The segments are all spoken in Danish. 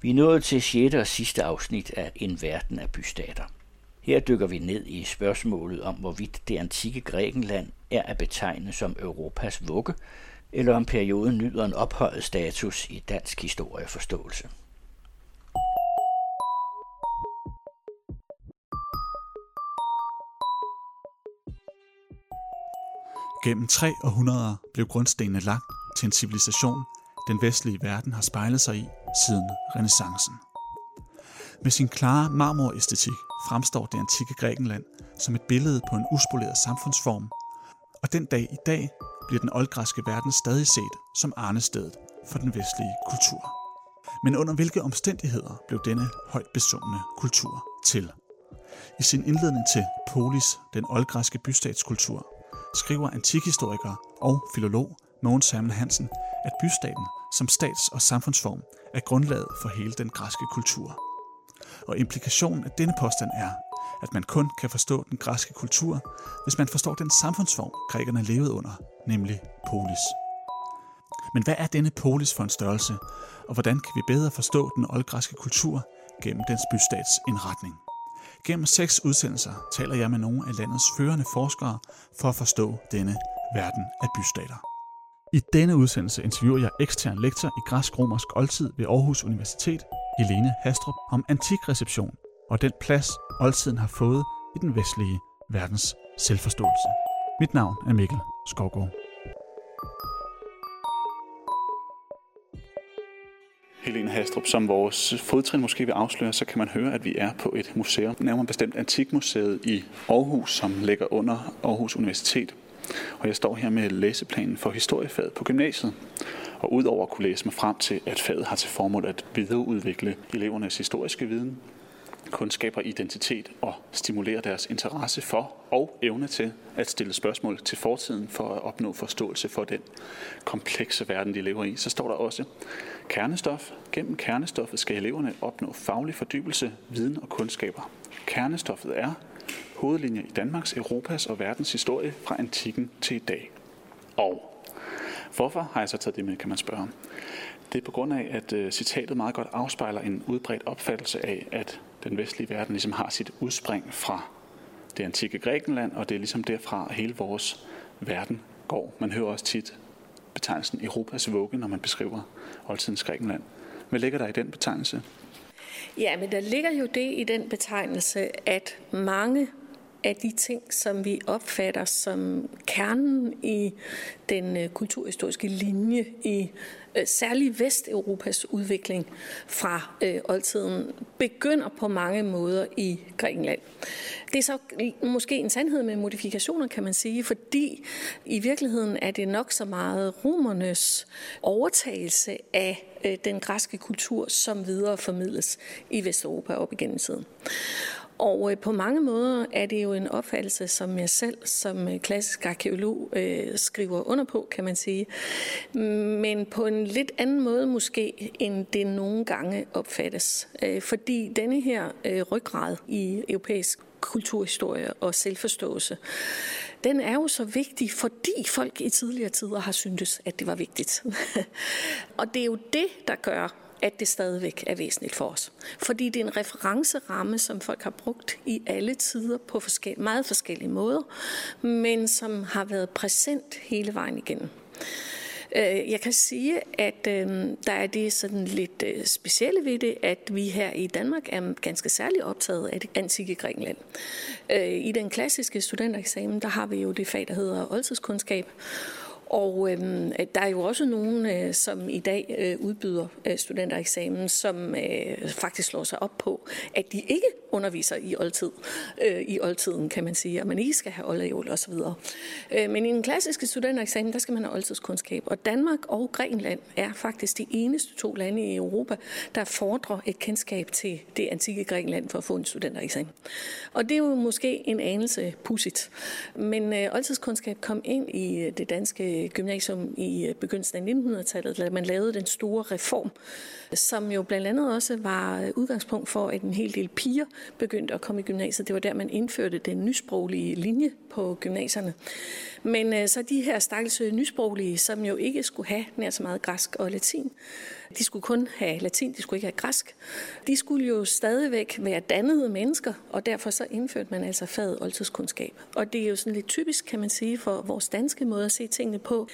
Vi er nået til 6. og sidste afsnit af En verden af bystater. Her dykker vi ned i spørgsmålet om, hvorvidt det antikke Grækenland er at betegne som Europas vugge, eller om perioden nyder en ophøjet status i dansk historieforståelse. Gennem tre århundreder blev grundstenene lagt til en civilisation, den vestlige verden har spejlet sig i siden renaissancen. Med sin klare marmoræstetik fremstår det antikke Grækenland som et billede på en uspoleret samfundsform, og den dag i dag bliver den oldgræske verden stadig set som arnestedet for den vestlige kultur. Men under hvilke omstændigheder blev denne højt besungne kultur til? I sin indledning til Polis, den oldgræske bystatskultur, skriver antikhistoriker og filolog Mogens Samuel Hansen, at bystaten som stats- og samfundsform er grundlaget for hele den græske kultur. Og implikationen af denne påstand er, at man kun kan forstå den græske kultur, hvis man forstår den samfundsform, grækerne levede under, nemlig polis. Men hvad er denne polis for en størrelse, og hvordan kan vi bedre forstå den oldgræske kultur gennem dens bystats indretning? Gennem seks udsendelser taler jeg med nogle af landets førende forskere for at forstå denne verden af bystater. I denne udsendelse interviewer jeg ekstern lektor i græsk-romersk oldtid ved Aarhus Universitet, Helene Hastrup, om antikreception og den plads, oldtiden har fået i den vestlige verdens selvforståelse. Mit navn er Mikkel Skovgaard. Helene Hastrup, som vores fodtrin måske vil afsløre, så kan man høre, at vi er på et museum, nærmere bestemt Antikmuseet i Aarhus, som ligger under Aarhus Universitet. Og jeg står her med læseplanen for historiefaget på gymnasiet. Og udover at kunne læse mig frem til, at faget har til formål at videreudvikle elevernes historiske viden, kundskaber, identitet og stimulere deres interesse for og evne til at stille spørgsmål til fortiden for at opnå forståelse for den komplekse verden, de lever i. Så står der også kernestof. Gennem kernestoffet skal eleverne opnå faglig fordybelse, viden og kundskaber. Kernestoffet er hovedlinje i Danmarks, Europas og verdens historie fra antikken til i dag. Og hvorfor har jeg så taget det med, kan man spørge. Det er på grund af, at øh, citatet meget godt afspejler en udbredt opfattelse af, at den vestlige verden ligesom har sit udspring fra det antikke Grækenland, og det er ligesom derfra, hele vores verden går. Man hører også tit betegnelsen Europas vugge, når man beskriver oldtidens Grækenland. Hvad ligger der i den betegnelse? Ja, men der ligger jo det i den betegnelse, at mange af de ting, som vi opfatter som kernen i den øh, kulturhistoriske linje i øh, særlig Vesteuropas udvikling fra øh, oldtiden, begynder på mange måder i Grækenland. Det er så måske en sandhed med modifikationer, kan man sige, fordi i virkeligheden er det nok så meget romernes overtagelse af øh, den græske kultur, som videre formidles i Vesteuropa op igennem tiden. Og øh, på mange måder er det jo en opfattelse, som jeg selv som øh, klassisk arkeolog øh, skriver under på, kan man sige. Men på en lidt anden måde måske, end det nogle gange opfattes. Øh, fordi denne her øh, ryggrad i europæisk kulturhistorie og selvforståelse, den er jo så vigtig, fordi folk i tidligere tider har syntes, at det var vigtigt. og det er jo det, der gør at det stadigvæk er væsentligt for os. Fordi det er en referenceramme, som folk har brugt i alle tider på forskellige, meget forskellige måder, men som har været præsent hele vejen igennem. Øh, jeg kan sige, at øh, der er det sådan lidt øh, specielle ved det, at vi her i Danmark er ganske særligt optaget af det antikke Grækenland. Øh, I den klassiske studentereksamen, der har vi jo det fag, der hedder oldtidskundskab, og øh, der er jo også nogen, øh, som i dag øh, udbyder øh, studentereksamen, som øh, faktisk slår sig op på, at de ikke underviser i oldtid, øh, i oldtiden, kan man sige, at man ikke skal have oldreol osv. Øh, men i den klassiske studentereksamen, der skal man have oldtidskundskab. Og Danmark og Grækenland er faktisk de eneste to lande i Europa, der fordrer et kendskab til det antikke Grækenland for at få en studentereksamen. Og det er jo måske en anelse pudsigt. Men øh, oldtidskundskab kom ind i øh, det danske gymnasium i øh, begyndelsen af 1900-tallet, da man lavede den store reform, som jo blandt andet også var øh, udgangspunkt for, at en hel del piger begyndte at komme i gymnasiet. Det var der, man indførte den nysproglige linje på gymnasierne. Men øh, så de her stakkels øh, nysproglige, som jo ikke skulle have nær så meget græsk og latin, de skulle kun have latin, de skulle ikke have græsk. De skulle jo stadigvæk være dannede mennesker, og derfor så indførte man altså faget oldtidskundskab. Og det er jo sådan lidt typisk, kan man sige, for vores danske måde at se tingene på,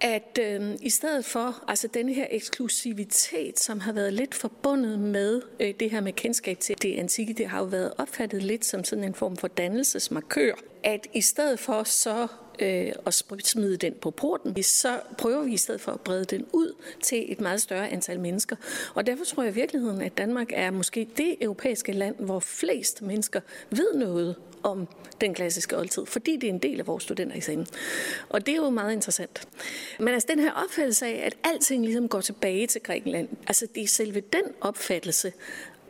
at øh, i stedet for altså denne her eksklusivitet, som har været lidt forbundet med øh, det her med kendskab til det antikke, det har jo været opfattet lidt som sådan en form for dannelsesmarkør, at i stedet for så øh, at smide den på porten, så prøver vi i stedet for at brede den ud til et meget større antal mennesker. Og derfor tror jeg i virkeligheden, at Danmark er måske det europæiske land, hvor flest mennesker ved noget om den klassiske oldtid, fordi det er en del af vores studentereksamen. Og det er jo meget interessant. Men altså den her opfattelse af, at alting ligesom går tilbage til Grækenland, altså det er selve den opfattelse,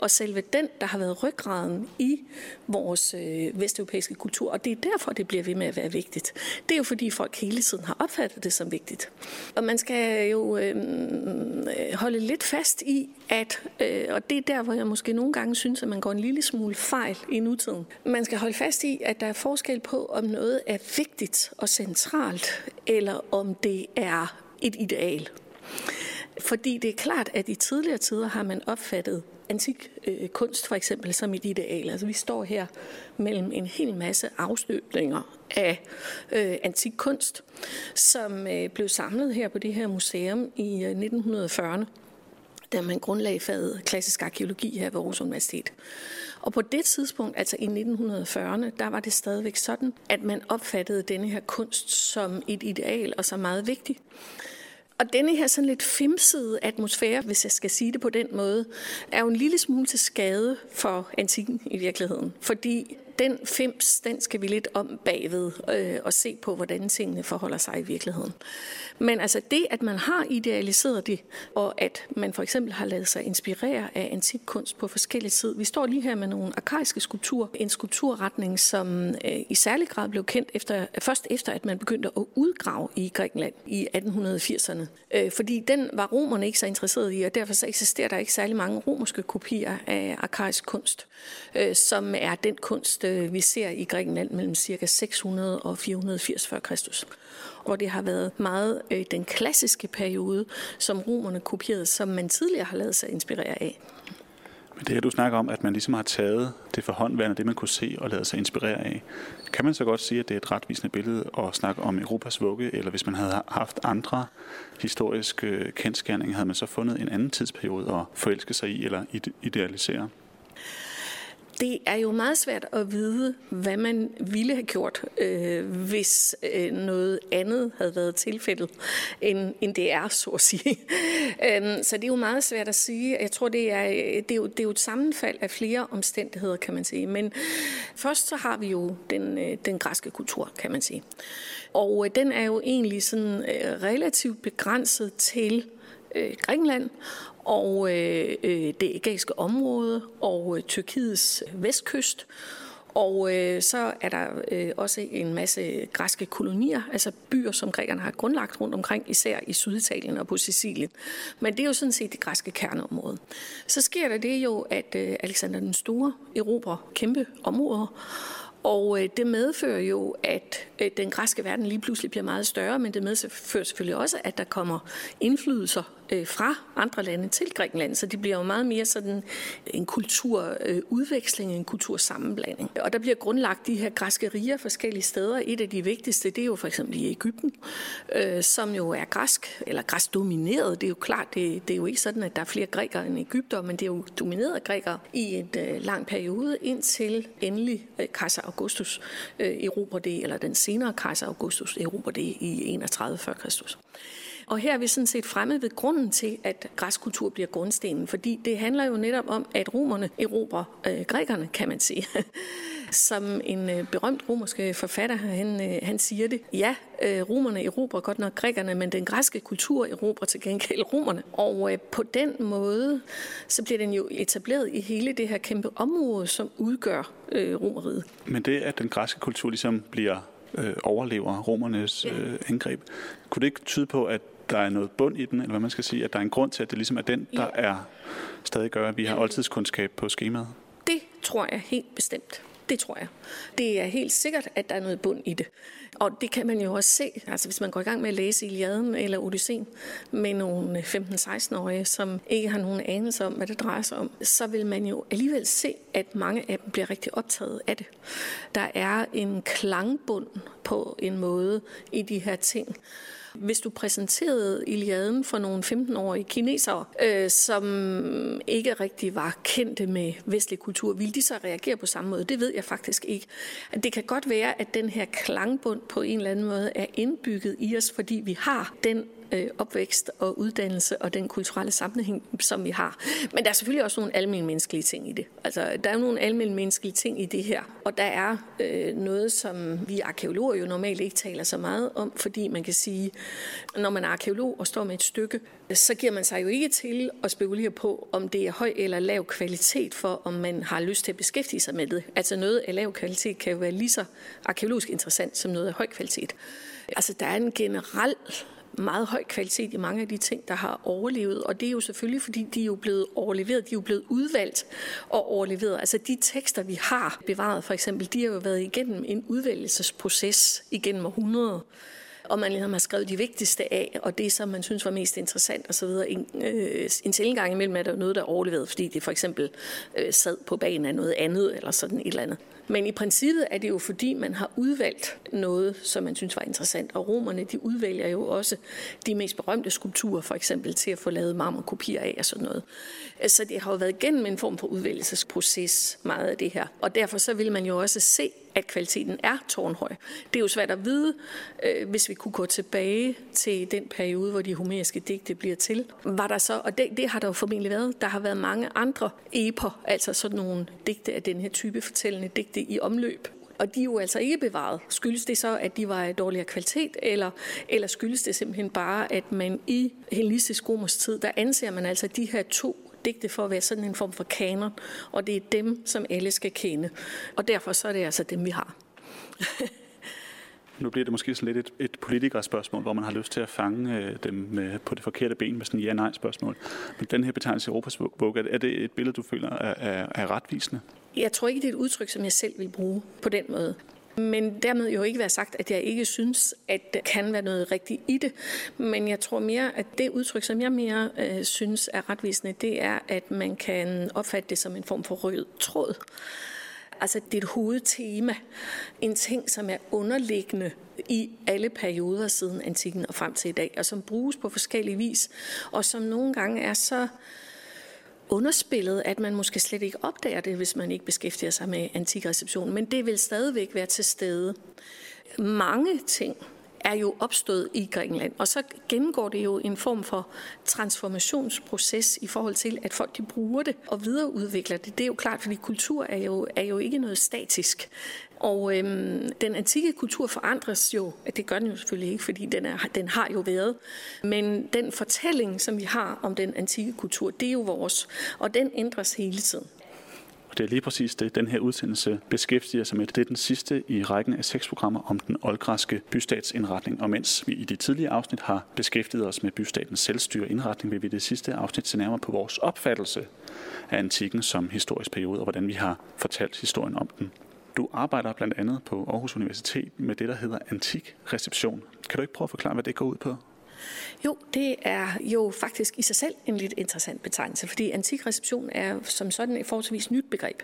og selve den, der har været ryggraden i vores øh, vesteuropæiske kultur. Og det er derfor, det bliver ved med at være vigtigt. Det er jo fordi folk hele tiden har opfattet det som vigtigt. Og man skal jo øh, øh, holde lidt fast i, at, øh, og det er der, hvor jeg måske nogle gange synes, at man går en lille smule fejl i nutiden. Man skal holde fast i, at der er forskel på, om noget er vigtigt og centralt, eller om det er et ideal. Fordi det er klart, at i tidligere tider har man opfattet antik øh, kunst for eksempel som et ideal. Altså vi står her mellem en hel masse afstøbninger af øh, antik kunst, som øh, blev samlet her på det her museum i øh, 1940'erne da man grundlagde faget klassisk arkeologi her ved Aarhus Universitet. Og på det tidspunkt, altså i 1940'erne, der var det stadigvæk sådan, at man opfattede denne her kunst som et ideal og så meget vigtigt. Og denne her sådan lidt fimsede atmosfære, hvis jeg skal sige det på den måde, er jo en lille smule til skade for antikken i virkeligheden. Fordi den fims, den skal vi lidt om bagved øh, og se på, hvordan tingene forholder sig i virkeligheden. Men altså det, at man har idealiseret det, og at man for eksempel har lavet sig inspirere af antik kunst på forskellige tid. Vi står lige her med nogle arkaiske skulpturer. En skulpturretning, som øh, i særlig grad blev kendt efter, først efter, at man begyndte at udgrave i Grækenland i 1880'erne. Øh, fordi den var romerne ikke så interesseret i, og derfor så eksisterer der ikke særlig mange romerske kopier af arkaisk kunst, øh, som er den kunst, øh, vi ser i Grækenland mellem ca. 600 og 480 f.Kr hvor det har været meget øh, den klassiske periode, som romerne kopierede, som man tidligere har lavet sig inspirere af. Men det her, du snakker om, at man ligesom har taget det for håndværende, det man kunne se og lavet sig inspirere af. Kan man så godt sige, at det er et retvisende billede at snakke om Europas vugge, eller hvis man havde haft andre historiske øh, kendskærninger, havde man så fundet en anden tidsperiode at forelske sig i eller idealisere? Det er jo meget svært at vide, hvad man ville have gjort, øh, hvis øh, noget andet havde været tilfældet, end, end det er, så at sige. øhm, så det er jo meget svært at sige. Jeg tror, det er, øh, det, er jo, det er jo et sammenfald af flere omstændigheder, kan man sige. Men først så har vi jo den, øh, den græske kultur, kan man sige. Og øh, den er jo egentlig sådan øh, relativt begrænset til øh, Grækenland og øh, øh, det ægæiske område og øh, Tyrkiets vestkyst. Og øh, så er der øh, også en masse græske kolonier, altså byer, som grækerne har grundlagt rundt omkring, især i Syditalien og på Sicilien. Men det er jo sådan set det græske kerneområde. Så sker der det jo, at øh, Alexander den Store erobrer kæmpe områder, og øh, det medfører jo, at øh, den græske verden lige pludselig bliver meget større, men det medfører selvfølgelig også, at der kommer indflydelser øh, fra andre lande til Grækenland, så det bliver jo meget mere sådan en kulturudveksling, øh, en kultursammenblanding. Og der bliver grundlagt de her græske riger forskellige steder. Et af de vigtigste, det er jo for eksempel i Ægypten, øh, som jo er græsk, eller græsk domineret. Det er jo klart, det, det er jo ikke sådan, at der er flere grækere end Ægypter, men det er jo domineret af grækere i en øh, lang periode, indtil endelig kejser Augustus erobrer det, eller den senere kejser Augustus erobrer det i 31 før Kristus. Og her er vi sådan set fremme ved grunden til, at græsk kultur bliver grundstenen, fordi det handler jo netop om, at romerne erobrer øh, grækerne, kan man sige. Som en øh, berømt romersk forfatter, han, øh, han siger det. Ja, øh, romerne erobrer godt nok grækerne, men den græske kultur erobrer til gengæld romerne. Og øh, på den måde, så bliver den jo etableret i hele det her kæmpe område, som udgør øh, romeriet. Men det, at den græske kultur ligesom bliver øh, overlever romernes øh, angreb. Kunne det ikke tyde på, at der er noget bund i den, eller hvad man skal sige, at der er en grund til, at det ligesom er den, der er stadig gør, at vi har oldtidskundskab på skemaet? Det tror jeg helt bestemt. Det tror jeg. Det er helt sikkert, at der er noget bund i det. Og det kan man jo også se, altså hvis man går i gang med at læse Iliaden eller Odysseen med nogle 15-16-årige, som ikke har nogen anelse om, hvad det drejer sig om, så vil man jo alligevel se, at mange af dem bliver rigtig optaget af det. Der er en klangbund på en måde i de her ting. Hvis du præsenterede Iliaden for nogle 15-årige kinesere, øh, som ikke rigtig var kendte med vestlig kultur, ville de så reagere på samme måde? Det ved jeg faktisk ikke. Det kan godt være, at den her klangbund på en eller anden måde er indbygget i os, fordi vi har den øh, opvækst og uddannelse og den kulturelle sammenhæng, som vi har. Men der er selvfølgelig også nogle almindelige ting i det. Altså, der er jo nogle almindelige ting i det her. Og der er øh, noget, som vi arkeologer jo normalt ikke taler så meget om, fordi man kan sige, når man er arkeolog og står med et stykke, så giver man sig jo ikke til at spekulere på, om det er høj eller lav kvalitet for, om man har lyst til at beskæftige sig med det. Altså noget af lav kvalitet kan jo være lige så arkeologisk interessant som noget af høj kvalitet. Altså der er en generel meget høj kvalitet i mange af de ting, der har overlevet. Og det er jo selvfølgelig, fordi de er jo blevet overleveret, de er jo blevet udvalgt og overleveret. Altså de tekster, vi har bevaret for eksempel, de har jo været igennem en udvælgelsesproces igennem århundreder og man ligesom har skrevet de vigtigste af, og det, som man synes var mest interessant osv. En, øh, en tilgang imellem er der noget, der er overleveret, fordi det for eksempel øh, sad på banen af noget andet, eller sådan et eller andet. Men i princippet er det jo fordi, man har udvalgt noget, som man synes var interessant. Og romerne, de udvælger jo også de mest berømte skulpturer, for eksempel, til at få lavet marmorkopier af og sådan noget. Så det har jo været gennem en form for udvælgelsesproces, meget af det her. Og derfor så vil man jo også se, at kvaliteten er tårnhøj. Det er jo svært at vide, øh, hvis vi kunne gå tilbage til den periode, hvor de homeriske digte bliver til. Var der så, og det, det har der jo formentlig været, der har været mange andre eper, altså sådan nogle digte af den her type fortællende digte i omløb. Og de er jo altså ikke bevaret. Skyldes det så, at de var af dårligere kvalitet, eller, eller skyldes det simpelthen bare, at man i hellenistisk romersk tid, der anser man altså de her to digte for at være sådan en form for kanon, og det er dem, som alle skal kende. Og derfor så er det altså dem, vi har. Nu bliver det måske sådan lidt et, et politikerspørgsmål, hvor man har lyst til at fange øh, dem med, på det forkerte ben med sådan en ja-nej-spørgsmål. Men den her betegnelse Europas bog, er det et billede, du føler er, er, er retvisende? Jeg tror ikke, det er et udtryk, som jeg selv vil bruge på den måde. Men dermed jo ikke være sagt, at jeg ikke synes, at der kan være noget rigtigt i det. Men jeg tror mere, at det udtryk, som jeg mere øh, synes er retvisende, det er, at man kan opfatte det som en form for rød tråd. Altså det er et hovedtema. En ting, som er underliggende i alle perioder siden antikken og frem til i dag, og som bruges på forskellige vis, og som nogle gange er så underspillet, at man måske slet ikke opdager det, hvis man ikke beskæftiger sig med antik reception. Men det vil stadigvæk være til stede. Mange ting er jo opstået i Grækenland, og så gennemgår det jo en form for transformationsproces i forhold til, at folk de bruger det og videreudvikler det. Det er jo klart, fordi kultur er jo, er jo ikke noget statisk. Og øhm, den antikke kultur forandres jo, det gør den jo selvfølgelig ikke, fordi den, er, den har jo været. Men den fortælling, som vi har om den antikke kultur, det er jo vores, og den ændres hele tiden. Og det er lige præcis det, den her udsendelse beskæftiger sig med. Det er den sidste i rækken af seks programmer om den oldgræske bystatsindretning. Og mens vi i de tidlige afsnit har beskæftiget os med bystatens selvstyre indretning, vil vi i det sidste afsnit se nærmere på vores opfattelse af antikken som historisk periode, og hvordan vi har fortalt historien om den. Du arbejder blandt andet på Aarhus Universitet med det, der hedder antik reception. Kan du ikke prøve at forklare, hvad det går ud på? Jo, det er jo faktisk i sig selv en lidt interessant betegnelse, fordi antik reception er som sådan et forholdsvis nyt begreb.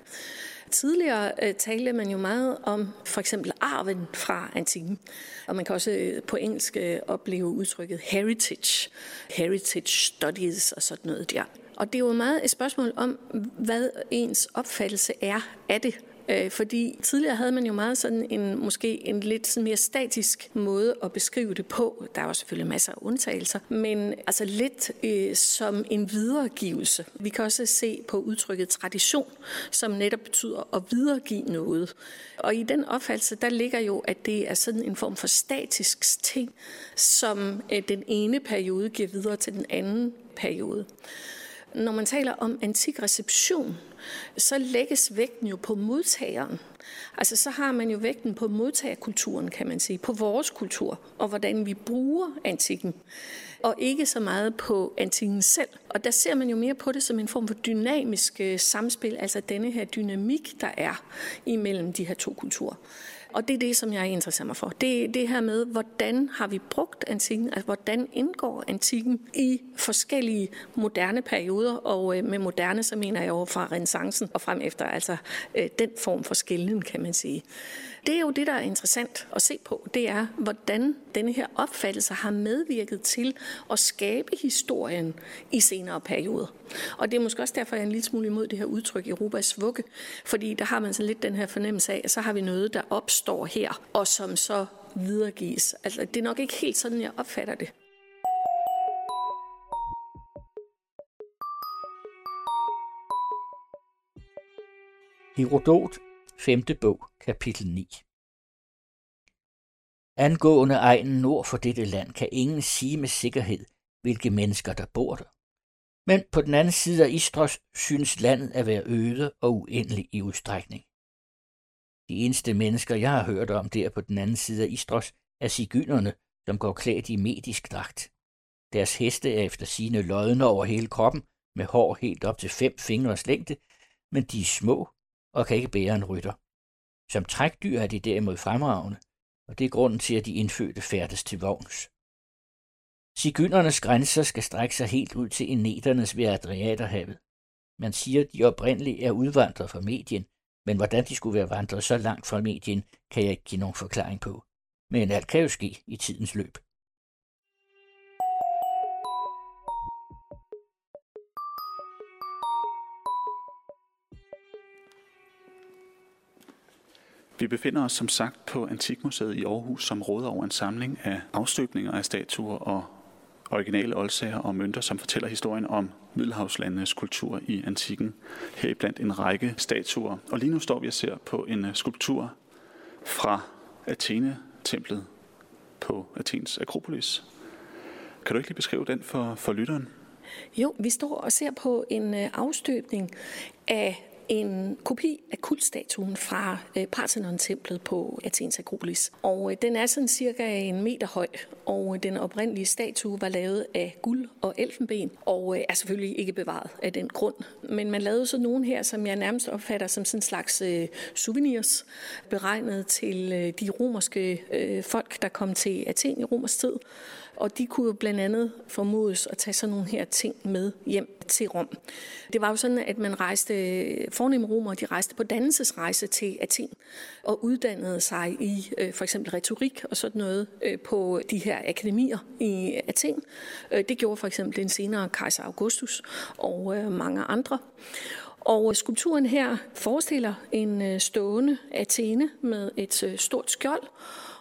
Tidligere øh, talte man jo meget om for eksempel arven fra antikken, og man kan også øh, på engelsk øh, opleve udtrykket heritage, heritage studies og sådan noget der. Og det er jo meget et spørgsmål om, hvad ens opfattelse er af det. Øh, fordi tidligere havde man jo meget sådan en, måske en lidt sådan mere statisk måde at beskrive det på. Der er jo selvfølgelig masser af undtagelser, men altså lidt øh, som en videregivelse. Vi kan også se på udtrykket tradition, som netop betyder at videregive noget. Og i den opfattelse, der ligger jo, at det er sådan en form for statisk ting, som øh, den ene periode giver videre til den anden periode når man taler om antik reception, så lægges vægten jo på modtageren. Altså så har man jo vægten på modtagerkulturen, kan man sige, på vores kultur, og hvordan vi bruger antikken, og ikke så meget på antikken selv. Og der ser man jo mere på det som en form for dynamisk øh, samspil, altså denne her dynamik, der er imellem de her to kulturer. Og det er det, som jeg interesserer mig for. Det er det her med, hvordan har vi brugt antikken, altså hvordan indgår antikken i forskellige moderne perioder, og øh, med moderne, så mener jeg jo fra renaissancen og frem efter, altså øh, den form for skillen, kan man sige det er jo det, der er interessant at se på. Det er, hvordan denne her opfattelse har medvirket til at skabe historien i senere perioder. Og det er måske også derfor, jeg er en lille smule imod det her udtryk Europas vugge. Fordi der har man så lidt den her fornemmelse af, at så har vi noget, der opstår her, og som så videregives. Altså, det er nok ikke helt sådan, jeg opfatter det. Herodot 5. bog, kapitel 9. Angående egnen nord for dette land kan ingen sige med sikkerhed, hvilke mennesker der bor der. Men på den anden side af Istros synes landet at være øde og uendelig i udstrækning. De eneste mennesker, jeg har hørt om der på den anden side af Istros, er sigynerne, som går klædt i medisk dragt. Deres heste er efter sine lodne over hele kroppen, med hår helt op til fem fingres længde, men de er små og kan ikke bære en rytter. Som trækdyr er de derimod fremragende, og det er grunden til, at de indfødte færdes til vogns. Sigyndernes grænser skal strække sig helt ud til eneternes ved Adriaterhavet. Man siger, at de oprindeligt er udvandret fra Medien, men hvordan de skulle være vandret så langt fra Medien, kan jeg ikke give nogen forklaring på. Men alt kan jo ske i tidens løb. Vi befinder os som sagt på Antikmuseet i Aarhus, som råder over en samling af afstøbninger af statuer og originale oldsager og mønter, som fortæller historien om Middelhavslandenes kultur i antikken, heriblandt en række statuer. Og lige nu står vi og ser på en øh, skulptur fra Athene-templet på Athens Akropolis. Kan du ikke lige beskrive den for, for lytteren? Jo, vi står og ser på en øh, afstøbning af en kopi af kultstatuen fra øh, Parthenon-templet på Athens Akropolis. Og øh, den er sådan cirka en meter høj, og øh, den oprindelige statue var lavet af guld og elfenben, og øh, er selvfølgelig ikke bevaret af den grund. Men man lavede så nogen her, som jeg nærmest opfatter som sådan en slags øh, souvenirs, beregnet til øh, de romerske folk, der kom til Athen i romers tid, og de kunne jo blandt andet formodes at tage sådan nogle her ting med hjem til Rom. Det var jo sådan, at man rejste, fornemme romere, de rejste på dannelsesrejse til Athen og uddannede sig i øh, for eksempel retorik og sådan noget øh, på de her akademier i Athen. Øh, det gjorde for eksempel den senere kejser Augustus og mange andre. Og skulpturen her forestiller en stående Athene med et stort skjold,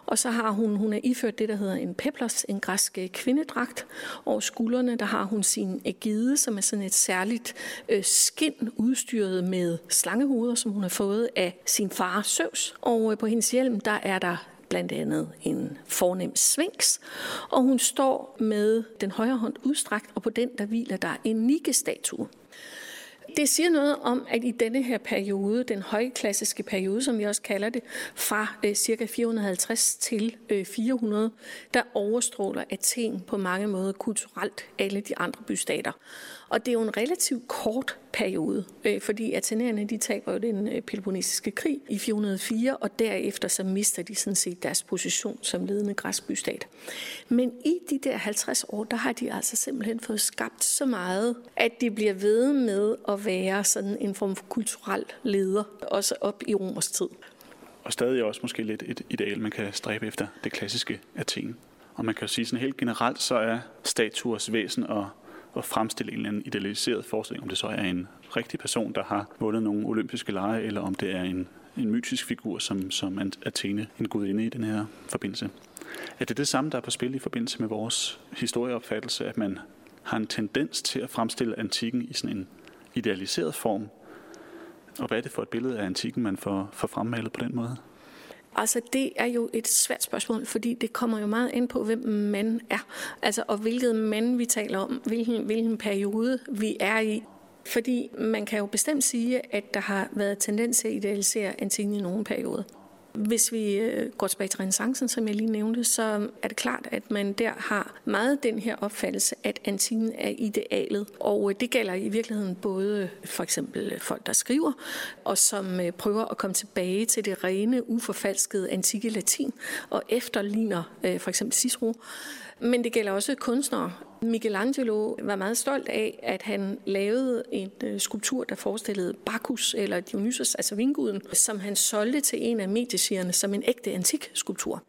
og så har hun, hun er iført det, der hedder en peplos, en græsk øh, kvindedragt. Og skuldrene, der har hun sin ægide, som er sådan et særligt øh, skind udstyret med slangehoveder, som hun har fået af sin far Søvs. Og øh, på hendes hjelm, der er der blandt andet en fornem sphinx, og hun står med den højre hånd udstrakt, og på den der hviler der en Nike-statue. Det siger noget om, at i denne her periode, den højklassiske periode, som vi også kalder det, fra øh, ca. 450 til øh, 400, der overstråler Athen på mange måder kulturelt alle de andre bystater. Og det er jo en relativt kort periode, øh, fordi athenerne de taber jo den øh, peloponnesiske krig i 404, og derefter så mister de sådan set deres position som ledende græsbystat. Men i de der 50 år, der har de altså simpelthen fået skabt så meget, at de bliver ved med at være sådan en form for kulturel leder, også op i romers tid. Og stadig også måske lidt et ideal, man kan stræbe efter det klassiske Athen. Og man kan jo sige sådan helt generelt, så er statuers væsen og at fremstille en eller anden idealiseret forestilling, om det så er en rigtig person, der har vundet nogle olympiske lege, eller om det er en, en mytisk figur, som, som Athene, en gudinde i den her forbindelse. Er det det samme, der er på spil i forbindelse med vores historieopfattelse, at man har en tendens til at fremstille antikken i sådan en idealiseret form? Og hvad er det for et billede af antikken, man får, får fremmalet på den måde? Altså, det er jo et svært spørgsmål, fordi det kommer jo meget ind på, hvem man er. Altså, og hvilket mand vi taler om, hvilken, hvilken periode vi er i. Fordi man kan jo bestemt sige, at der har været tendens til at idealisere antikken i nogen periode. Hvis vi øh, går tilbage til renaissancen, som jeg lige nævnte, så er det klart, at man der har meget den her opfattelse, at antikken er idealet. Og øh, det gælder i virkeligheden både øh, for eksempel folk, der skriver, og som prøver at komme tilbage til det rene, uforfalskede antikke latin, og efterligner for eksempel Cicero. Men det gælder også kunstnere. Michelangelo var meget stolt af, at han lavede en øh, skulptur, der forestillede Bacchus eller Dionysos, altså vinguden, som han solgte til en af mediesierne som en ægte antik skulptur.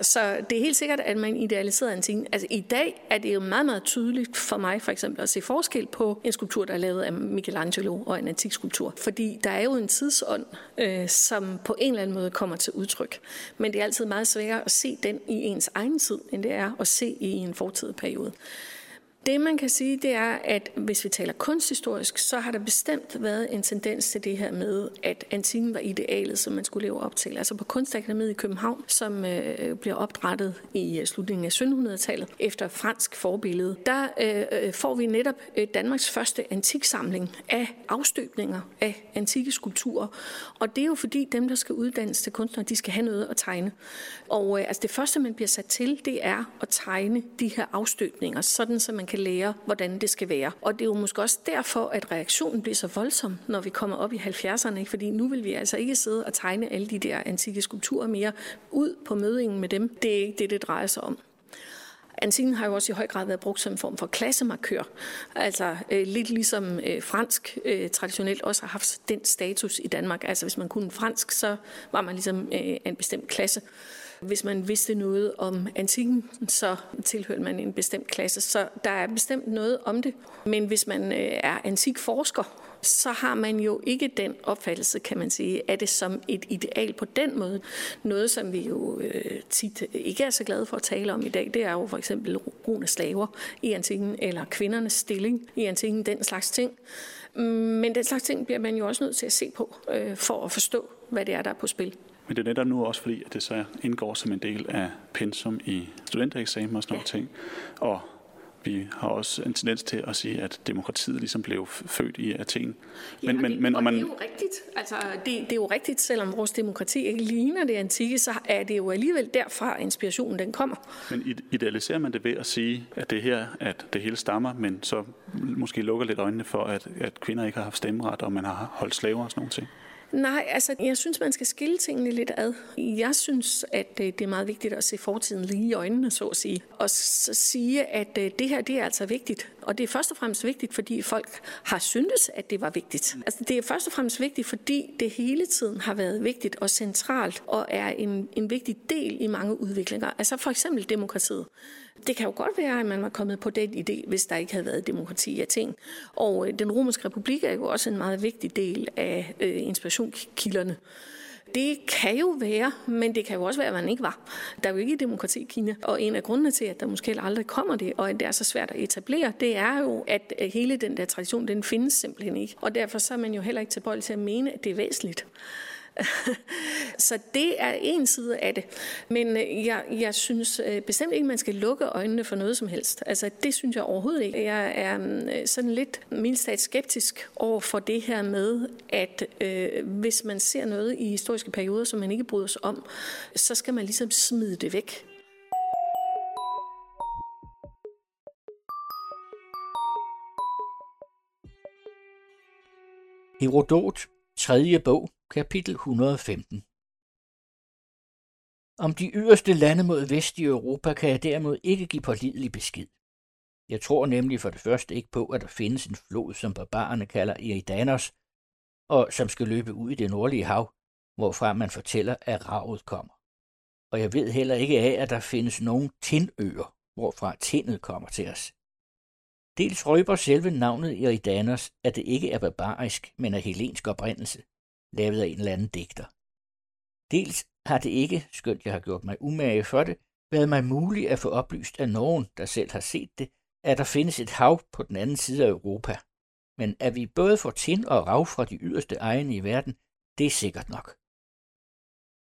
Så det er helt sikkert, at man idealiserer en ting. Altså i dag er det jo meget, meget tydeligt for mig for eksempel at se forskel på en skulptur, der er lavet af Michelangelo og en antik skulptur. Fordi der er jo en tidsånd, øh, som på en eller anden måde kommer til udtryk. Men det er altid meget sværere at se den i ens egen tid, end det er at se i en fortidig periode. Det man kan sige, det er, at hvis vi taler kunsthistorisk, så har der bestemt været en tendens til det her med, at antikken var idealet, som man skulle leve op til. Altså på Kunstakademiet i København, som øh, bliver opdrettet i øh, slutningen af 1700-tallet efter fransk forbillede, der øh, øh får vi netop øh, Danmarks første antiksamling af afstøbninger af antikke skulpturer. Og det er jo fordi dem, der skal uddannes til kunstnere, de skal have noget at tegne. Og øh, altså det første, man bliver sat til, det er at tegne de her afstøbninger, sådan så man kan lære, hvordan det skal være. Og det er jo måske også derfor, at reaktionen bliver så voldsom, når vi kommer op i 70'erne, fordi nu vil vi altså ikke sidde og tegne alle de der antikke skulpturer mere ud på mødingen med dem. Det er ikke det, det drejer sig om. Antikken har jo også i høj grad været brugt som en form for klassemarkør. Altså øh, lidt ligesom øh, fransk øh, traditionelt også har haft den status i Danmark. Altså hvis man kunne fransk, så var man ligesom øh, en bestemt klasse. Hvis man vidste noget om antikken, så tilhørte man en bestemt klasse. Så der er bestemt noget om det. Men hvis man øh, er antikforsker, så har man jo ikke den opfattelse, kan man sige, af det som et ideal på den måde. Noget, som vi jo øh, tit ikke er så glade for at tale om i dag, det er jo for eksempel brune slaver i antikken, eller kvindernes stilling i antikken, den slags ting. Mm, men den slags ting bliver man jo også nødt til at se på, øh, for at forstå, hvad det er, der er på spil. Men det er netop nu også fordi, at det så indgår som en del af pensum i studentereksamen og sådan noget ting. Og vi har også en tendens til at sige, at demokratiet ligesom blev født i Athen. Men, ja, men, men, og man... det er jo rigtigt. Altså, det, det er jo rigtigt, selvom vores demokrati ikke ligner det antikke, så er det jo alligevel derfra, inspirationen den kommer. Men idealiserer man det ved at sige, at det her, at det hele stammer, men så måske lukker lidt øjnene for, at, at kvinder ikke har haft stemmeret, og man har holdt slaver og sådan nogle ting? Nej, altså jeg synes, man skal skille tingene lidt ad. Jeg synes, at øh, det er meget vigtigt at se fortiden lige i øjnene, så at sige. Og så sige, at øh, det her, det er altså vigtigt. Og det er først og fremmest vigtigt, fordi folk har syntes, at det var vigtigt. Altså det er først og fremmest vigtigt, fordi det hele tiden har været vigtigt og centralt og er en, en vigtig del i mange udviklinger. Altså for eksempel demokratiet. Det kan jo godt være, at man var kommet på den idé, hvis der ikke havde været demokrati i ting. Og øh, den romerske republik er jo også en meget vigtig del af øh, inspirationskilderne. Det kan jo være, men det kan jo også være, at man ikke var. Der er jo ikke demokrati i Kina, og en af grundene til, at der måske aldrig kommer det, og at det er så svært at etablere, det er jo, at øh, hele den der tradition, den findes simpelthen ikke. Og derfor så er man jo heller ikke tilbøjelig til at mene, at det er væsentligt. så det er en side af det. Men øh, jeg, jeg synes øh, bestemt ikke, man skal lukke øjnene for noget som helst. Altså, det synes jeg overhovedet ikke. Jeg er mm, øh, sådan lidt mildt skeptisk over for det her med, at øh, hvis man ser noget i historiske perioder, som man ikke bryder sig om, så skal man ligesom smide det væk. Herodot, tredje bog, Kapitel 115 Om de yderste lande mod vest i Europa kan jeg derimod ikke give pålidelig besked. Jeg tror nemlig for det første ikke på, at der findes en flod, som barbarerne kalder Eridanos, og som skal løbe ud i det nordlige hav, hvorfra man fortæller, at ravet kommer. Og jeg ved heller ikke af, at der findes nogen tindøer, hvorfra tindet kommer til os. Dels røber selve navnet Eridanos, at det ikke er barbarisk, men af helensk oprindelse lavet af en eller anden digter. Dels har det ikke, skønt jeg har gjort mig umage for det, været mig muligt at få oplyst af nogen, der selv har set det, at der findes et hav på den anden side af Europa. Men at vi både får tind og rav fra de yderste egne i verden, det er sikkert nok.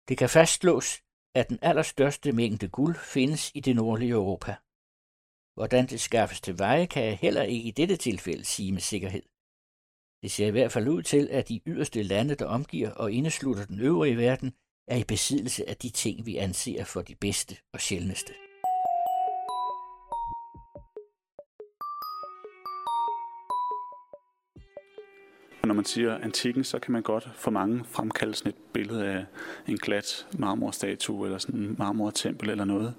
Det kan fastslås, at den allerstørste mængde guld findes i det nordlige Europa. Hvordan det skaffes til veje, kan jeg heller ikke i dette tilfælde sige med sikkerhed. Det ser i hvert fald ud til, at de yderste lande, der omgiver og indeslutter den øvrige verden, er i besiddelse af de ting, vi anser for de bedste og sjældneste. Og når man siger antikken, så kan man godt for mange fremkalde sådan et billede af en glat marmorstatue eller sådan en marmortempel eller noget,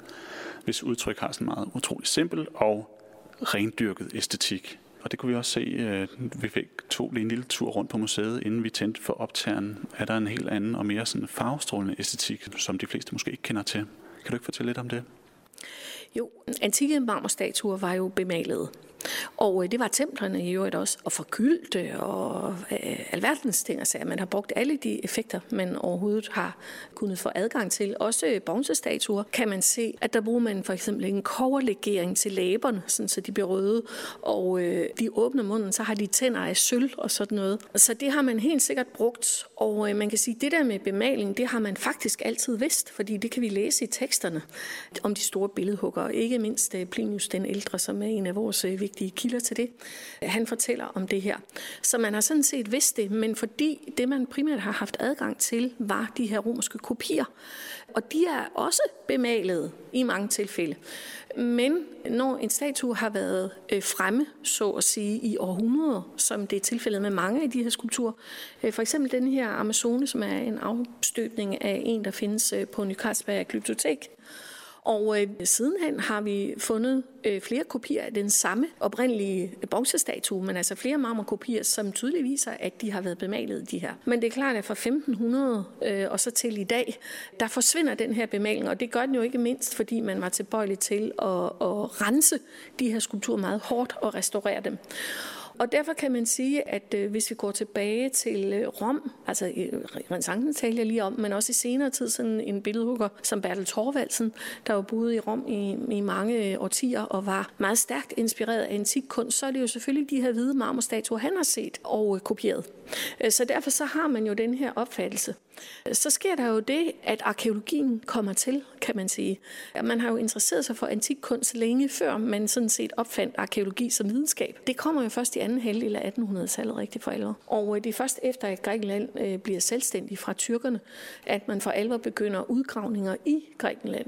hvis udtryk har sådan meget utrolig simpel og rendyrket æstetik. Og det kunne vi også se, øh, vi fik to lige en lille tur rundt på museet, inden vi tændte for optageren. Er der en helt anden og mere sådan farvestrålende æstetik, som de fleste måske ikke kender til. Kan du ikke fortælle lidt om det? Jo, antikke marmorstatuer var jo bemalede. Og øh, det var templerne i øvrigt også, og forgyldte og øh, alverdens ting. Altså, man har brugt alle de effekter, man overhovedet har kunnet få adgang til. Også øh, bronzestatuer kan man se, at der bruger man for eksempel en koverlegering til læberne, sådan, så de bliver røde, og øh, de åbner munden, så har de tænder af sølv og sådan noget. Så det har man helt sikkert brugt, og øh, man kan sige, at det der med bemaling, det har man faktisk altid vidst, fordi det kan vi læse i teksterne om de store billedhugger, ikke mindst øh, Plinius den ældre, som er en af vores øh, vigtige kilder til det. Han fortæller om det her. Så man har sådan set vidst det, men fordi det, man primært har haft adgang til, var de her romerske kopier. Og de er også bemalet i mange tilfælde. Men når en statue har været øh, fremme, så at sige, i århundreder, som det er tilfældet med mange af de her skulpturer, for eksempel den her Amazone, som er en afstøbning af en, der findes på Nykarlsberg Glyptotek, og øh, sidenhen har vi fundet øh, flere kopier af den samme oprindelige bronzestatue, men altså flere marmorkopier, som tydeligt viser, at de har været bemalet, de her. Men det er klart, at fra 1500 øh, og så til i dag, der forsvinder den her bemaling, og det gør den jo ikke mindst, fordi man var tilbøjelig til at, at rense de her skulpturer meget hårdt og restaurere dem. Og derfor kan man sige, at øh, hvis vi går tilbage til øh, Rom, altså i øh, renaissancen talte jeg lige om, men også i senere tid sådan en billedhugger som Bertel Thorvaldsen, der jo boede i Rom i, i mange øh, årtier og var meget stærkt inspireret af antik kunst, så er det jo selvfølgelig de her hvide marmorstatuer, han har set og øh, kopieret. Øh, så derfor så har man jo den her opfattelse. Øh, så sker der jo det, at arkeologien kommer til, kan man sige. Man har jo interesseret sig for antik kunst længe før man sådan set opfandt arkeologi som videnskab. Det kommer jo først i anden halvdel af 1800-tallet rigtig for alvor. Og øh, det er først efter, at Grækenland bliver selvstændig fra tyrkerne, at man for alvor begynder udgravninger i Grækenland.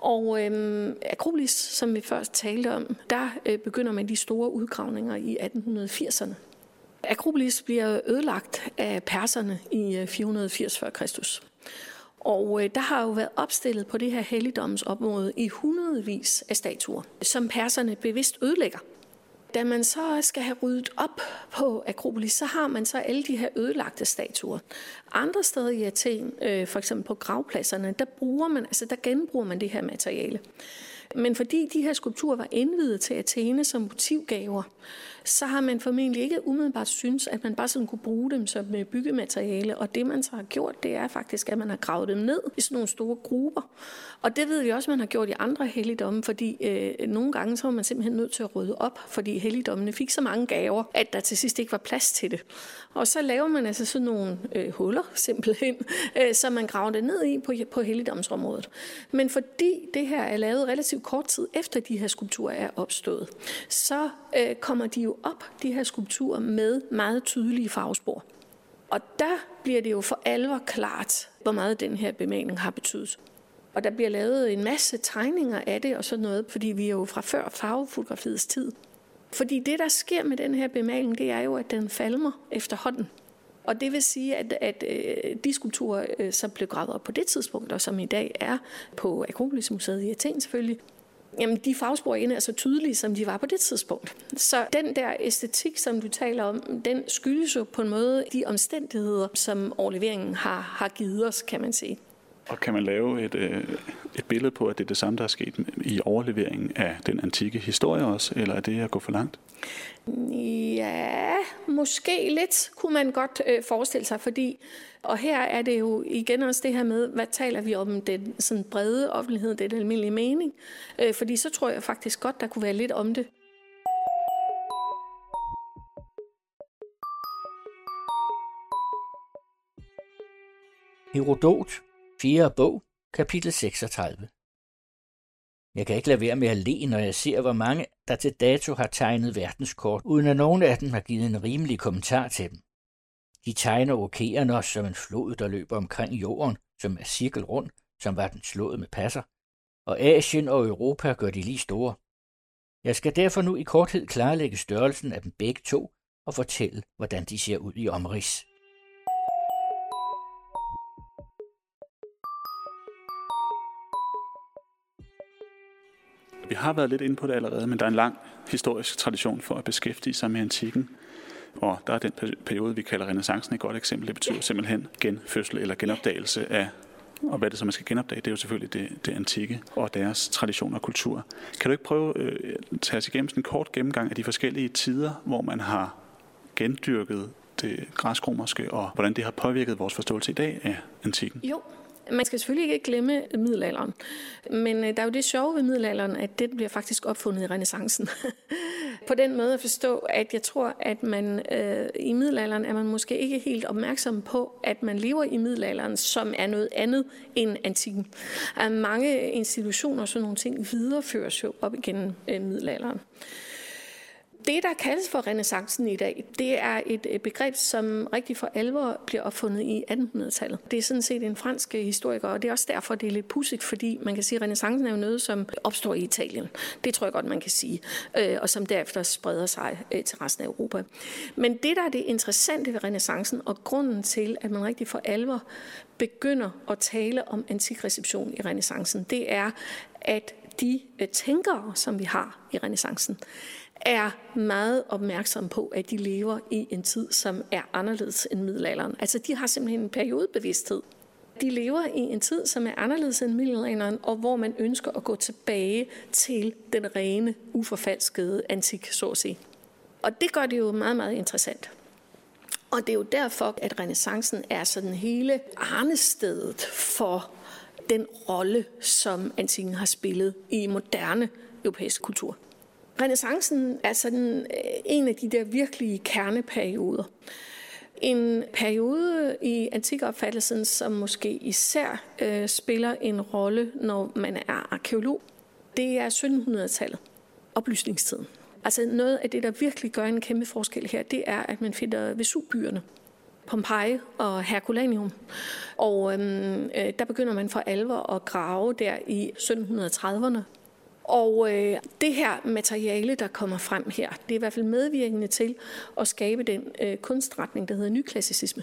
Og øhm, Akropolis, som vi først talte om, der øh, begynder man de store udgravninger i 1880'erne. Akropolis bliver ødelagt af perserne i øh, 480 f.Kr. Og øh, der har jo været opstillet på det her helligdomsområde i hundredvis af statuer, som perserne bevidst ødelægger. Da man så skal have ryddet op på Akropolis, så har man så alle de her ødelagte statuer. Andre steder i Athen, øh, for eksempel på gravpladserne, der bruger man, altså der genbruger man det her materiale. Men fordi de her skulpturer var indvidet til Athene som motivgaver, så har man formentlig ikke umiddelbart synes, at man bare sådan kunne bruge dem som øh, byggemateriale. Og det, man så har gjort, det er faktisk, at man har gravet dem ned i sådan nogle store grupper. Og det ved vi også, man har gjort i andre helligdomme, fordi øh, nogle gange så var man simpelthen nødt til at rydde op, fordi helligdommene fik så mange gaver, at der til sidst ikke var plads til det. Og så laver man altså sådan nogle øh, huller simpelthen, øh, som man graver det ned i på, på helligdomsområdet. Men fordi det her er lavet relativt kort tid efter de her skulpturer er opstået, så øh, kommer de jo op, de her skulpturer, med meget tydelige farvespor. Og der bliver det jo for alvor klart, hvor meget den her bemaling har betydet. Og der bliver lavet en masse tegninger af det og sådan noget, fordi vi er jo fra før farvefotografiets tid. Fordi det, der sker med den her bemaling, det er jo, at den falmer efterhånden. Og det vil sige, at, at øh, de skulpturer, øh, som blev gravet op på det tidspunkt, og som i dag er på Akropolismuseet i Athen selvfølgelig, Jamen, de fagspor ikke er så tydelige, som de var på det tidspunkt. Så den der æstetik, som du taler om, den skyldes jo på en måde de omstændigheder, som overleveringen har, har givet os, kan man sige. Og kan man lave et, øh, et billede på, at det er det samme, der er sket i overleveringen af den antikke historie også, eller er det at gå for langt? Ja, måske lidt kunne man godt øh, forestille sig, fordi, og her er det jo igen også det her med, hvad taler vi om den sådan brede offentlighed, den almindelige mening, øh, fordi så tror jeg faktisk godt, der kunne være lidt om det. Herodot, 4. bog, kapitel 36. Jeg kan ikke lade være med at le, når jeg ser, hvor mange der til dato har tegnet verdenskort, uden at nogen af dem har givet en rimelig kommentar til dem. De tegner Okeanos som en flod, der løber omkring jorden, som er cirkelrund, som var den slået med passer, og Asien og Europa gør de lige store. Jeg skal derfor nu i korthed klarlægge størrelsen af dem begge to og fortælle, hvordan de ser ud i omrids. Vi har været lidt inde på det allerede, men der er en lang historisk tradition for at beskæftige sig med antikken. Og der er den periode, vi kalder renaissancen et godt eksempel. Det betyder simpelthen genfødsel eller genopdagelse af og hvad det så man skal genopdage, det er jo selvfølgelig det, det antikke og deres tradition og kultur. Kan du ikke prøve at øh, tage os igennem en kort gennemgang af de forskellige tider, hvor man har gendyrket det græskromerske, og hvordan det har påvirket vores forståelse i dag af antikken? Jo, man skal selvfølgelig ikke glemme middelalderen, men øh, der er jo det sjove ved middelalderen, at det bliver faktisk opfundet i renaissancen. På den måde at forstå, at jeg tror, at man øh, i middelalderen er man måske ikke helt opmærksom på, at man lever i middelalderen, som er noget andet end antikken. At mange institutioner og sådan nogle ting videreføres jo op igennem øh, middelalderen. Det, der kaldes for renaissancen i dag, det er et begreb, som rigtig for alvor bliver opfundet i 1800-tallet. Det er sådan set en fransk historiker, og det er også derfor, det er lidt pudsigt, fordi man kan sige, at renaissancen er jo noget, som opstår i Italien. Det tror jeg godt, man kan sige, øh, og som derefter spreder sig øh, til resten af Europa. Men det, der er det interessante ved renaissancen, og grunden til, at man rigtig for alvor begynder at tale om antikreception i renaissancen, det er, at de øh, tænkere, som vi har i renaissancen, er meget opmærksom på, at de lever i en tid, som er anderledes end middelalderen. Altså, de har simpelthen en periodebevidsthed. De lever i en tid, som er anderledes end middelalderen, og hvor man ønsker at gå tilbage til den rene, uforfalskede antik, så at sige. Og det gør det jo meget, meget interessant. Og det er jo derfor, at renaissancen er sådan hele arnestedet for den rolle, som antikken har spillet i moderne europæisk kultur. Renaissancen er sådan øh, en af de der virkelige kerneperioder. En periode i antikopfattelsen, som måske især øh, spiller en rolle, når man er arkeolog, det er 1700-tallet, oplysningstiden. Altså noget af det, der virkelig gør en kæmpe forskel her, det er, at man finder Vesubbyerne. Pompeji og Herculaneum. Og øhm, øh, der begynder man for alvor at grave der i 1730'erne. Og øh, det her materiale, der kommer frem her, det er i hvert fald medvirkende til at skabe den øh, kunstretning, der hedder nyklassicisme.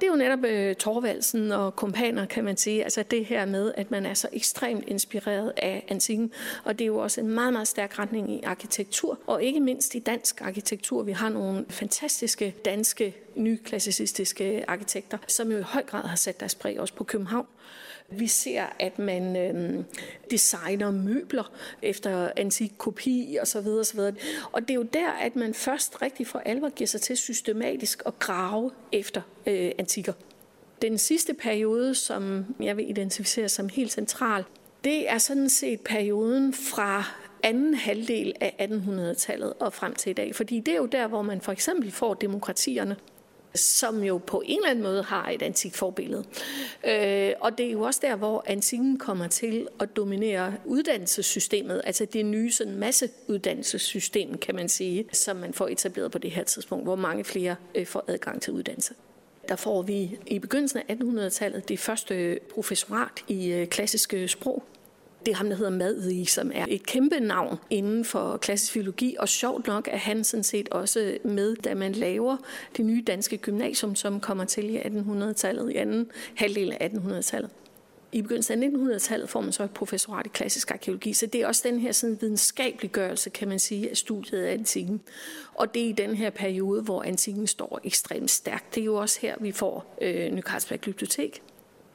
Det er jo netop øh, Torvaldsen og kompaner, kan man sige. Altså det her med, at man er så ekstremt inspireret af antikken. Og det er jo også en meget, meget stærk retning i arkitektur. Og ikke mindst i dansk arkitektur. Vi har nogle fantastiske danske nyklassicistiske arkitekter, som jo i høj grad har sat deres præg også på København. Vi ser, at man øh, designer møbler efter antik kopi og så videre, og så videre. Og det er jo der, at man først rigtig for alvor giver sig til systematisk at grave efter øh, antikker. Den sidste periode, som jeg vil identificere som helt central, det er sådan set perioden fra anden halvdel af 1800-tallet og frem til i dag. Fordi det er jo der, hvor man for eksempel får demokratierne som jo på en eller anden måde har et antikt forbillede. Øh, og det er jo også der, hvor antikken kommer til at dominere uddannelsessystemet, altså det nye sådan masseuddannelsessystem, kan man sige, som man får etableret på det her tidspunkt, hvor mange flere øh, får adgang til uddannelse. Der får vi i begyndelsen af 1800-tallet det første professorat i øh, klassiske sprog, det er ham, der hedder Madvig, som er et kæmpe navn inden for klassisk filologi, og sjovt nok er han sådan set også med, da man laver det nye danske gymnasium, som kommer til i 1800-tallet, i anden halvdel af 1800-tallet. I begyndelsen af 1900-tallet får man så et professorat i klassisk arkeologi, så det er også den her sådan videnskabelig gørelse, kan man sige, af studiet af antikken. Og det er i den her periode, hvor antikken står ekstremt stærkt. Det er jo også her, vi får øh, Ny Carlsberg Glyptotek.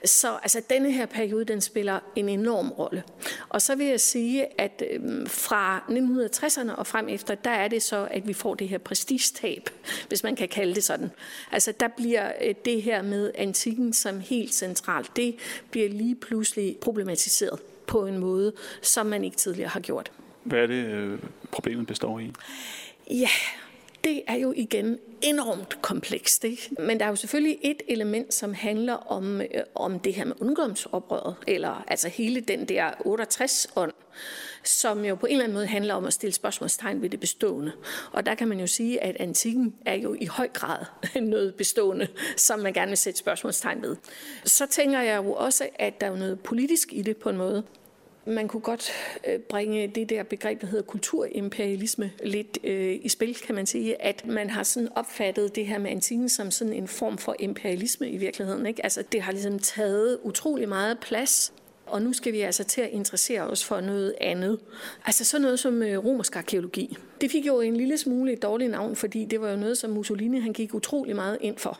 Så altså, denne her periode, den spiller en enorm rolle. Og så vil jeg sige, at øh, fra 1960'erne og frem efter, der er det så, at vi får det her prestigetab, hvis man kan kalde det sådan. Altså, der bliver øh, det her med antikken som helt centralt, det bliver lige pludselig problematiseret på en måde, som man ikke tidligere har gjort. Hvad er det, øh, problemet består i? Ja, det er jo igen enormt komplekst. Ikke? Men der er jo selvfølgelig et element, som handler om, øh, om det her med ungdomsoprøret, eller altså hele den der 68-ånd, som jo på en eller anden måde handler om at stille spørgsmålstegn ved det bestående. Og der kan man jo sige, at antikken er jo i høj grad noget bestående, som man gerne vil sætte spørgsmålstegn ved. Så tænker jeg jo også, at der er noget politisk i det på en måde. Man kunne godt øh, bringe det der begreb, der hedder kulturimperialisme, lidt øh, i spil, kan man sige. At man har sådan opfattet det her med antikken som sådan en form for imperialisme i virkeligheden. Ikke? Altså, det har ligesom taget utrolig meget plads og nu skal vi altså til at interessere os for noget andet. Altså sådan noget som øh, romersk arkeologi. Det fik jo en lille smule et dårligt navn, fordi det var jo noget, som Mussolini han gik utrolig meget ind for.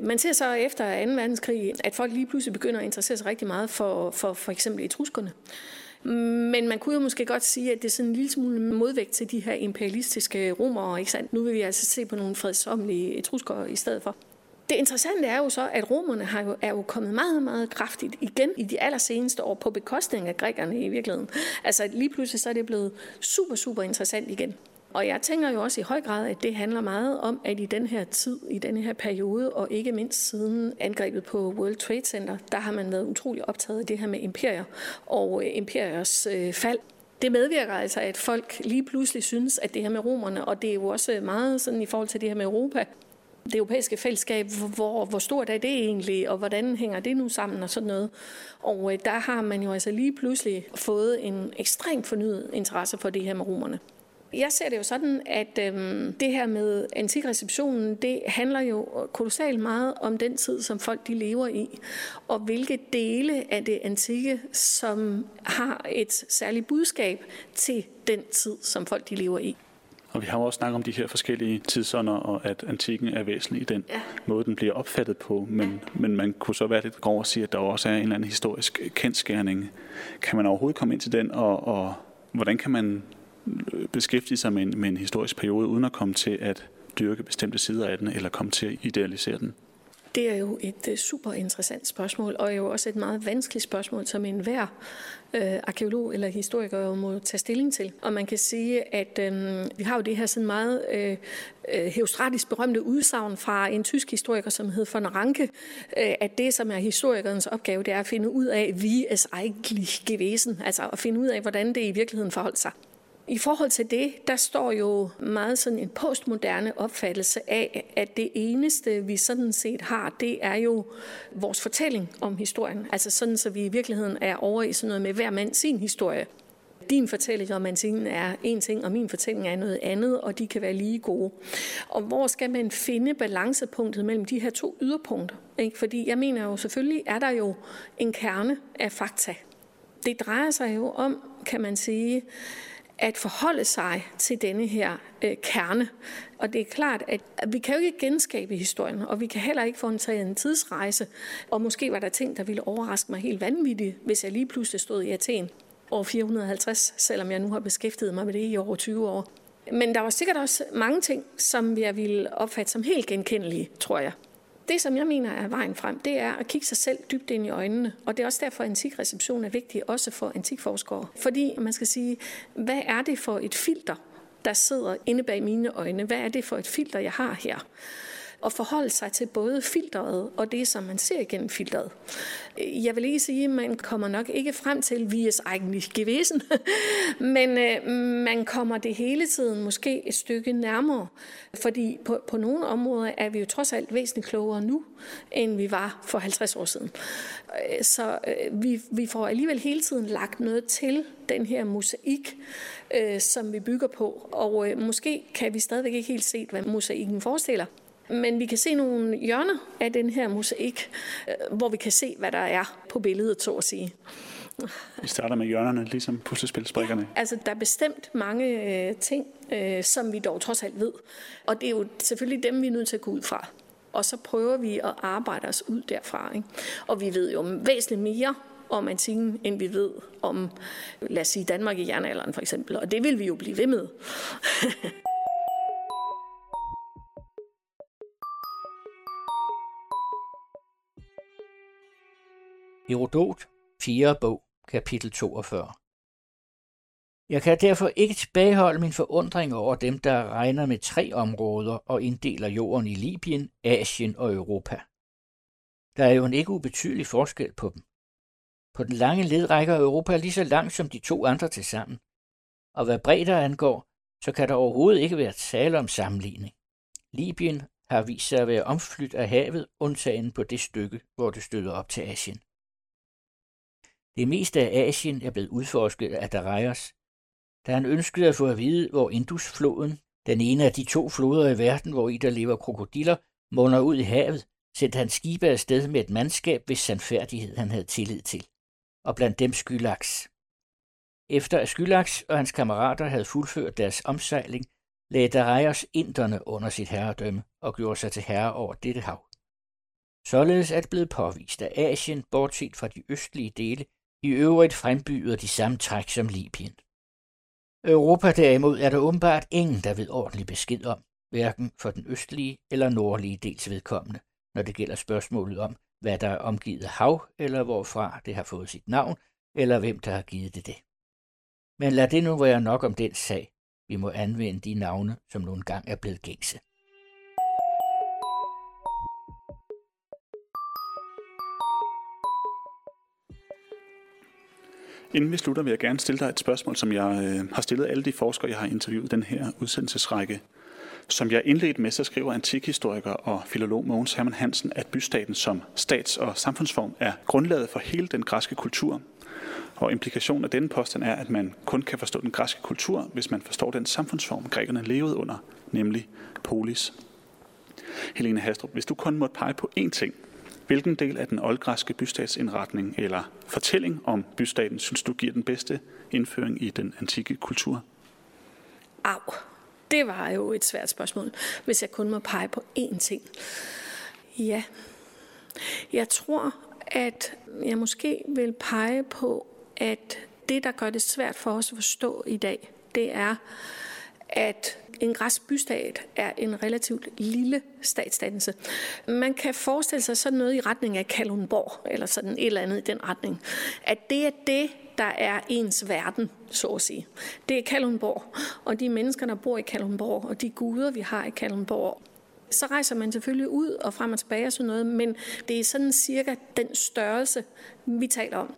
Man ser så efter 2. verdenskrig, at folk lige pludselig begynder at interessere sig rigtig meget for for, for eksempel etruskerne. Men man kunne jo måske godt sige, at det er sådan en lille smule modvægt til de her imperialistiske romere. Ikke sandt? Nu vil vi altså se på nogle fredsomlige etruskere i stedet for. Det interessante er jo så, at romerne har jo, er jo kommet meget, meget kraftigt igen i de allerseneste år på bekostning af grækerne i virkeligheden. Altså lige pludselig så er det blevet super, super interessant igen. Og jeg tænker jo også i høj grad, at det handler meget om, at i den her tid, i den her periode, og ikke mindst siden angrebet på World Trade Center, der har man været utrolig optaget af det her med imperier og øh, imperiers øh, fald. Det medvirker altså, at folk lige pludselig synes, at det her med romerne, og det er jo også meget sådan i forhold til det her med Europa, det europæiske fællesskab, hvor, hvor stort er det egentlig, og hvordan hænger det nu sammen og sådan noget. Og øh, der har man jo altså lige pludselig fået en ekstremt fornyet interesse for det her med romerne. Jeg ser det jo sådan, at øhm, det her med antikreceptionen, det handler jo kolossalt meget om den tid, som folk de lever i, og hvilke dele af det antikke, som har et særligt budskab til den tid, som folk de lever i. Og vi har jo også snakket om de her forskellige tidsånder, og at antikken er væsentlig i den ja. måde, den bliver opfattet på. Men, ja. men man kunne så være lidt grov og sige, at der også er en eller anden historisk kendskærning. Kan man overhovedet komme ind til den, og, og hvordan kan man beskæftige sig med en, med en historisk periode, uden at komme til at dyrke bestemte sider af den, eller komme til at idealisere den? Det er jo et øh, super interessant spørgsmål, og jo også et meget vanskeligt spørgsmål, som enhver øh, arkeolog eller historiker må tage stilling til. Og man kan sige, at øh, vi har jo det her sådan meget øh, øh heustratisk berømte udsagn fra en tysk historiker, som hed von Ranke, øh, at det, som er historikernes opgave, det er at finde ud af, vi es eigentlich gewesen, altså at finde ud af, hvordan det i virkeligheden forholdt sig. I forhold til det, der står jo meget sådan en postmoderne opfattelse af, at det eneste, vi sådan set har, det er jo vores fortælling om historien. Altså sådan, så vi i virkeligheden er over i sådan noget med hver mand sin historie. Din fortælling om antikken er en ting, og min fortælling er noget andet, og de kan være lige gode. Og hvor skal man finde balancepunktet mellem de her to yderpunkter? Ikke? Fordi jeg mener jo, selvfølgelig er der jo en kerne af fakta. Det drejer sig jo om, kan man sige, at forholde sig til denne her øh, kerne. Og det er klart, at vi kan jo ikke genskabe historien, og vi kan heller ikke foretage en tidsrejse. Og måske var der ting, der ville overraske mig helt vanvittigt, hvis jeg lige pludselig stod i Athen år 450, selvom jeg nu har beskæftiget mig med det i over 20 år. Men der var sikkert også mange ting, som jeg ville opfatte som helt genkendelige, tror jeg. Det, som jeg mener er vejen frem, det er at kigge sig selv dybt ind i øjnene. Og det er også derfor, at antikreception er vigtig, også for antikforskere. Fordi man skal sige, hvad er det for et filter, der sidder inde bag mine øjne? Hvad er det for et filter, jeg har her? Og forholde sig til både filteret og det, som man ser igennem filteret. Jeg vil ikke sige, at man kommer nok ikke frem til, vi er egentlig gewesen, men øh, man kommer det hele tiden måske et stykke nærmere, fordi på, på nogle områder er vi jo trods alt væsentligt klogere nu, end vi var for 50 år siden. Øh, så øh, vi, vi får alligevel hele tiden lagt noget til den her mosaik, øh, som vi bygger på, og øh, måske kan vi stadigvæk ikke helt se, hvad mosaikken forestiller. Men vi kan se nogle hjørner af den her mosaik, øh, hvor vi kan se, hvad der er på billedet, så at sige. Vi starter med hjørnerne, ligesom puslespilsbrikkerne. Ja, altså, der er bestemt mange øh, ting, øh, som vi dog trods alt ved. Og det er jo selvfølgelig dem, vi er nødt til at gå ud fra. Og så prøver vi at arbejde os ud derfra. Ikke? Og vi ved jo væsentligt mere om antikken, end vi ved om, lad os sige, Danmark i jernalderen for eksempel. Og det vil vi jo blive ved med. Herodot, 4. bog, kapitel 42. Jeg kan derfor ikke tilbageholde min forundring over dem, der regner med tre områder og inddeler jorden i Libyen, Asien og Europa. Der er jo en ikke ubetydelig forskel på dem. På den lange led rækker Europa lige så langt som de to andre til sammen. Og hvad bredder angår, så kan der overhovedet ikke være tale om sammenligning. Libyen har vist sig at være omflydt af havet, undtagen på det stykke, hvor det støder op til Asien. Det meste af Asien er blevet udforsket af Darius, da han ønskede at få at vide, hvor Indusfloden, den ene af de to floder i verden, hvor i der lever krokodiller, munder ud i havet, sendte han skibe afsted med et mandskab, hvis sandfærdighed han havde tillid til, og blandt dem Skylax. Efter at Skylax og hans kammerater havde fuldført deres omsejling, lagde Darius inderne under sit herredømme og gjorde sig til herre over dette hav. Således er det blevet påvist, at Asien, bortset fra de østlige dele, i øvrigt frembyder de samme træk som Libyen. Europa derimod er der åbenbart ingen, der ved ordentlig besked om, hverken for den østlige eller nordlige dels vedkommende, når det gælder spørgsmålet om, hvad der er omgivet hav, eller hvorfra det har fået sit navn, eller hvem der har givet det det. Men lad det nu være nok om den sag. Vi må anvende de navne, som nogle gang er blevet gængse. Inden vi slutter, vil jeg gerne stille dig et spørgsmål, som jeg øh, har stillet alle de forskere, jeg har interviewet den her udsendelsesrække. Som jeg indledte med, så skriver antikhistoriker og filolog Mogens Hermann Hansen, at bystaten som stats- og samfundsform er grundlaget for hele den græske kultur. Og implikationen af denne påstand er, at man kun kan forstå den græske kultur, hvis man forstår den samfundsform, grækerne levede under, nemlig polis. Helene Hastrup, hvis du kun måtte pege på én ting, Hvilken del af den oldgræske bystatsindretning eller fortælling om bystaten synes du giver den bedste indføring i den antikke kultur? Au, det var jo et svært spørgsmål, hvis jeg kun må pege på én ting. Ja, jeg tror, at jeg måske vil pege på, at det, der gør det svært for os at forstå i dag, det er, at en græsk bystat er en relativt lille statsdannelse. Man kan forestille sig sådan noget i retning af Kalundborg, eller sådan et eller andet i den retning. At det er det, der er ens verden, så at sige. Det er Kalundborg, og de mennesker, der bor i Kalundborg, og de guder, vi har i Kalundborg. Så rejser man selvfølgelig ud og frem og tilbage og sådan noget, men det er sådan cirka den størrelse, vi taler om.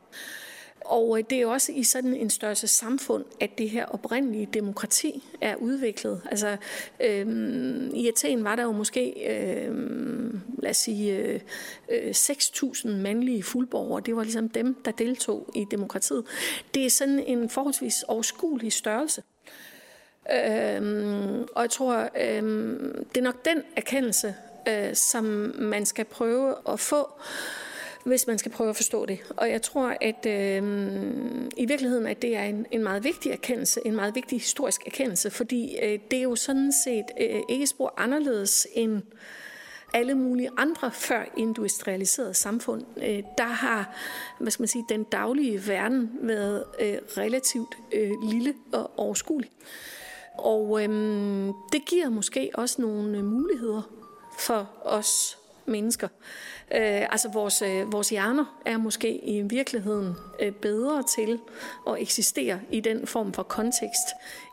Og øh, det er også i sådan en størrelse samfund, at det her oprindelige demokrati er udviklet. Altså, øhm, i Athen var der jo måske, øhm, lad os sige, øh, øh, 6.000 mandlige fuldborgere. Det var ligesom dem, der deltog i demokratiet. Det er sådan en forholdsvis overskuelig størrelse. Øhm, og jeg tror, øhm, det er nok den erkendelse, øh, som man skal prøve at få hvis man skal prøve at forstå det. Og jeg tror, at øh, i virkeligheden, at det er en, en meget vigtig erkendelse, en meget vigtig historisk erkendelse, fordi øh, det er jo sådan set øh, ikke spor anderledes end alle mulige andre før industrialiserede samfund, øh, der har hvad skal man sige, den daglige verden været øh, relativt øh, lille og overskuelig. Og øh, det giver måske også nogle øh, muligheder for os mennesker. Øh, altså vores, øh, vores hjerner er måske i virkeligheden øh, bedre til at eksistere i den form for kontekst,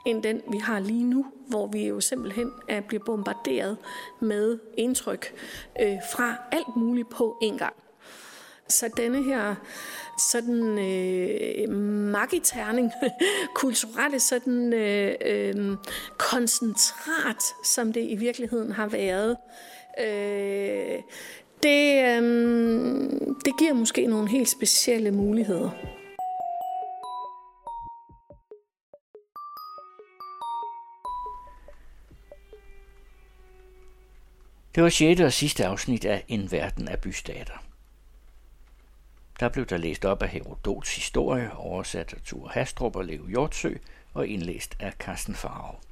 end den vi har lige nu, hvor vi jo simpelthen er bliver bombarderet med indtryk øh, fra alt muligt på en gang. Så denne her sådan øh, magiterning, kulturelle sådan øh, øh, koncentrat, som det i virkeligheden har været, øh, det, øhm, det giver måske nogle helt specielle muligheder. Det var 6. og sidste afsnit af En verden af bystater. Der blev der læst op af Herodots historie, oversat af Thor Hastrup og Leo Hjortsø og indlæst af Carsten Farve.